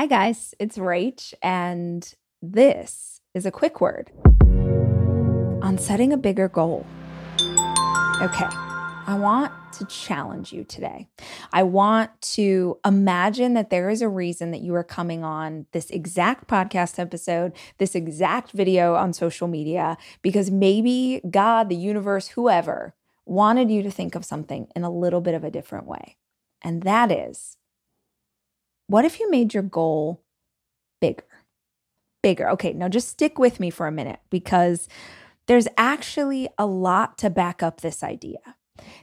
Hi, guys, it's Rach, and this is a quick word on setting a bigger goal. Okay, I want to challenge you today. I want to imagine that there is a reason that you are coming on this exact podcast episode, this exact video on social media, because maybe God, the universe, whoever wanted you to think of something in a little bit of a different way. And that is what if you made your goal bigger? Bigger. Okay, now just stick with me for a minute because there's actually a lot to back up this idea.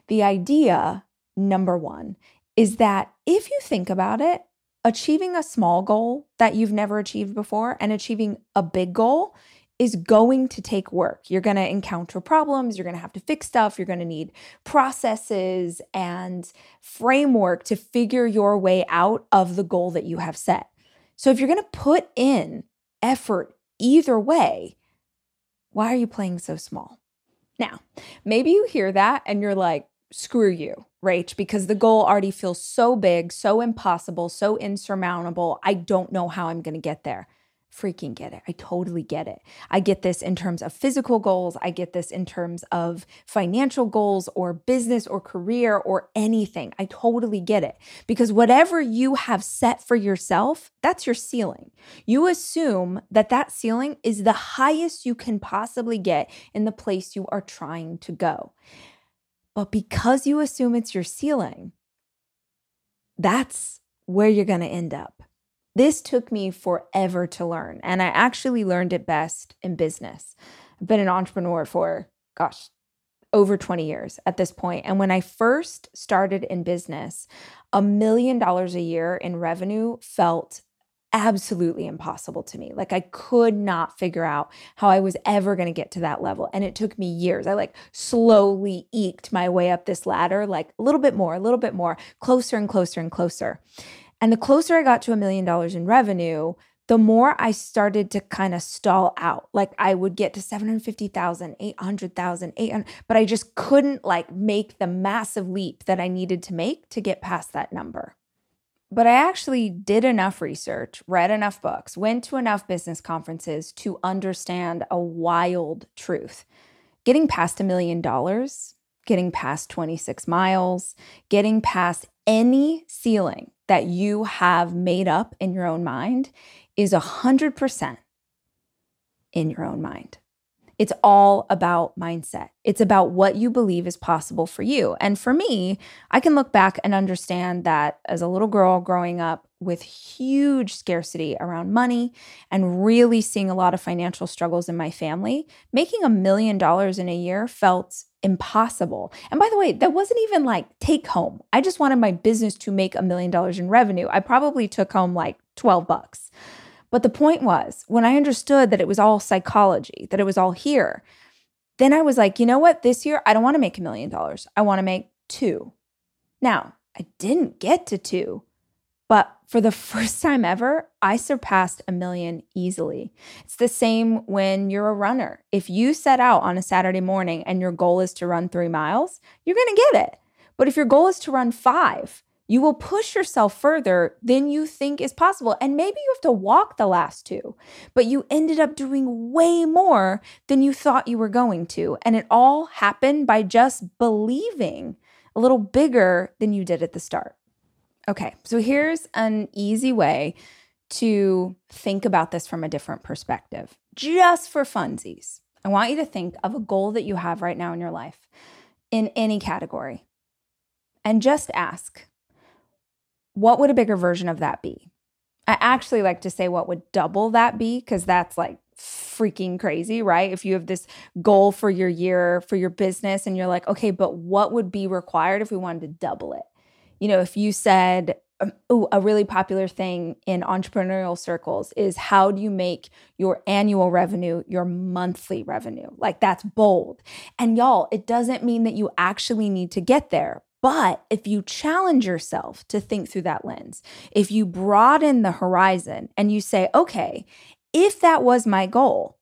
The idea, number one, is that if you think about it, achieving a small goal that you've never achieved before and achieving a big goal is going to take work. You're going to encounter problems, you're going to have to fix stuff, you're going to need processes and framework to figure your way out of the goal that you have set. So if you're going to put in effort either way, why are you playing so small? Now, maybe you hear that and you're like, screw you, Rach, because the goal already feels so big, so impossible, so insurmountable. I don't know how I'm going to get there freaking get it. I totally get it. I get this in terms of physical goals. I get this in terms of financial goals or business or career or anything. I totally get it. Because whatever you have set for yourself, that's your ceiling. You assume that that ceiling is the highest you can possibly get in the place you are trying to go. But because you assume it's your ceiling, that's where you're going to end up. This took me forever to learn, and I actually learned it best in business. I've been an entrepreneur for, gosh, over 20 years at this point. And when I first started in business, a million dollars a year in revenue felt absolutely impossible to me. Like I could not figure out how I was ever going to get to that level. And it took me years. I like slowly eked my way up this ladder, like a little bit more, a little bit more, closer and closer and closer. And the closer I got to a million dollars in revenue, the more I started to kind of stall out. Like I would get to 750,000, 800,000, 800, but I just couldn't like make the massive leap that I needed to make to get past that number. But I actually did enough research, read enough books, went to enough business conferences to understand a wild truth. Getting past a million dollars, getting past 26 miles, getting past any ceiling that you have made up in your own mind is 100% in your own mind. It's all about mindset. It's about what you believe is possible for you. And for me, I can look back and understand that as a little girl growing up with huge scarcity around money and really seeing a lot of financial struggles in my family, making a million dollars in a year felt impossible. And by the way, that wasn't even like take home. I just wanted my business to make a million dollars in revenue. I probably took home like 12 bucks. But the point was, when I understood that it was all psychology, that it was all here, then I was like, you know what? This year, I don't want to make a million dollars. I want to make two. Now, I didn't get to two, but for the first time ever, I surpassed a million easily. It's the same when you're a runner. If you set out on a Saturday morning and your goal is to run three miles, you're going to get it. But if your goal is to run five, you will push yourself further than you think is possible. And maybe you have to walk the last two, but you ended up doing way more than you thought you were going to. And it all happened by just believing a little bigger than you did at the start. Okay, so here's an easy way to think about this from a different perspective, just for funsies. I want you to think of a goal that you have right now in your life in any category and just ask, what would a bigger version of that be? I actually like to say what would double that be because that's like freaking crazy, right? If you have this goal for your year, for your business, and you're like, okay, but what would be required if we wanted to double it? you know, if you said, um, oh, a really popular thing in entrepreneurial circles is how do you make your annual revenue your monthly revenue? Like that's bold. And y'all, it doesn't mean that you actually need to get there. But if you challenge yourself to think through that lens, if you broaden the horizon and you say, okay, if that was my goal,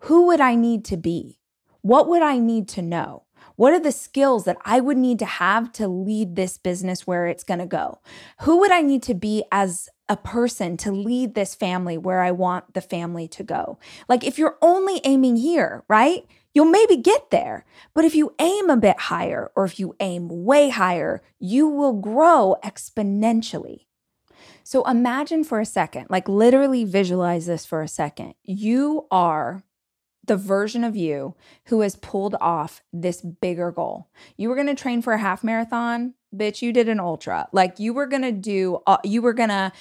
who would I need to be? What would I need to know? What are the skills that I would need to have to lead this business where it's going to go? Who would I need to be as a person to lead this family where I want the family to go? Like, if you're only aiming here, right? You'll maybe get there. But if you aim a bit higher or if you aim way higher, you will grow exponentially. So imagine for a second, like literally visualize this for a second. You are the version of you who has pulled off this bigger goal. You were going to train for a half marathon, bitch, you did an ultra. Like you were going to do, uh, you were going to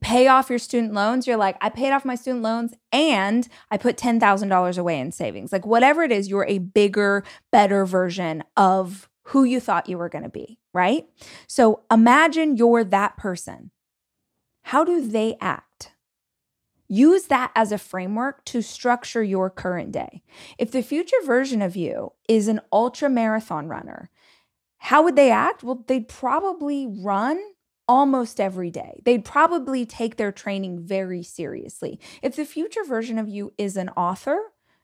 pay off your student loans. You're like, I paid off my student loans and I put $10,000 away in savings. Like whatever it is, you're a bigger, better version of who you thought you were going to be, right? So imagine you're that person. How do they act? Use that as a framework to structure your current day. If the future version of you is an ultra marathon runner, how would they act? Well, they'd probably run almost every day. They'd probably take their training very seriously. If the future version of you is an author,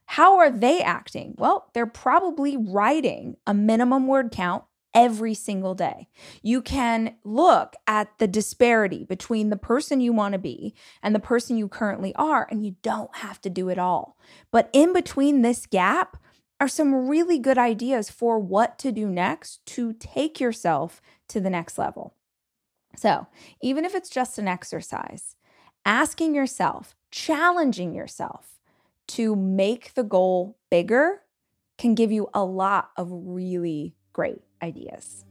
how are they acting? Well, they're probably writing a minimum word count every single day. You can look at the disparity between the person you want to be and the person you currently are, and you don't have to do it all. But in between this gap are some really good ideas for what to do next to take yourself to the next level. So, even if it's just an exercise, asking yourself, challenging yourself to make the goal bigger can give you a lot of really great ideas.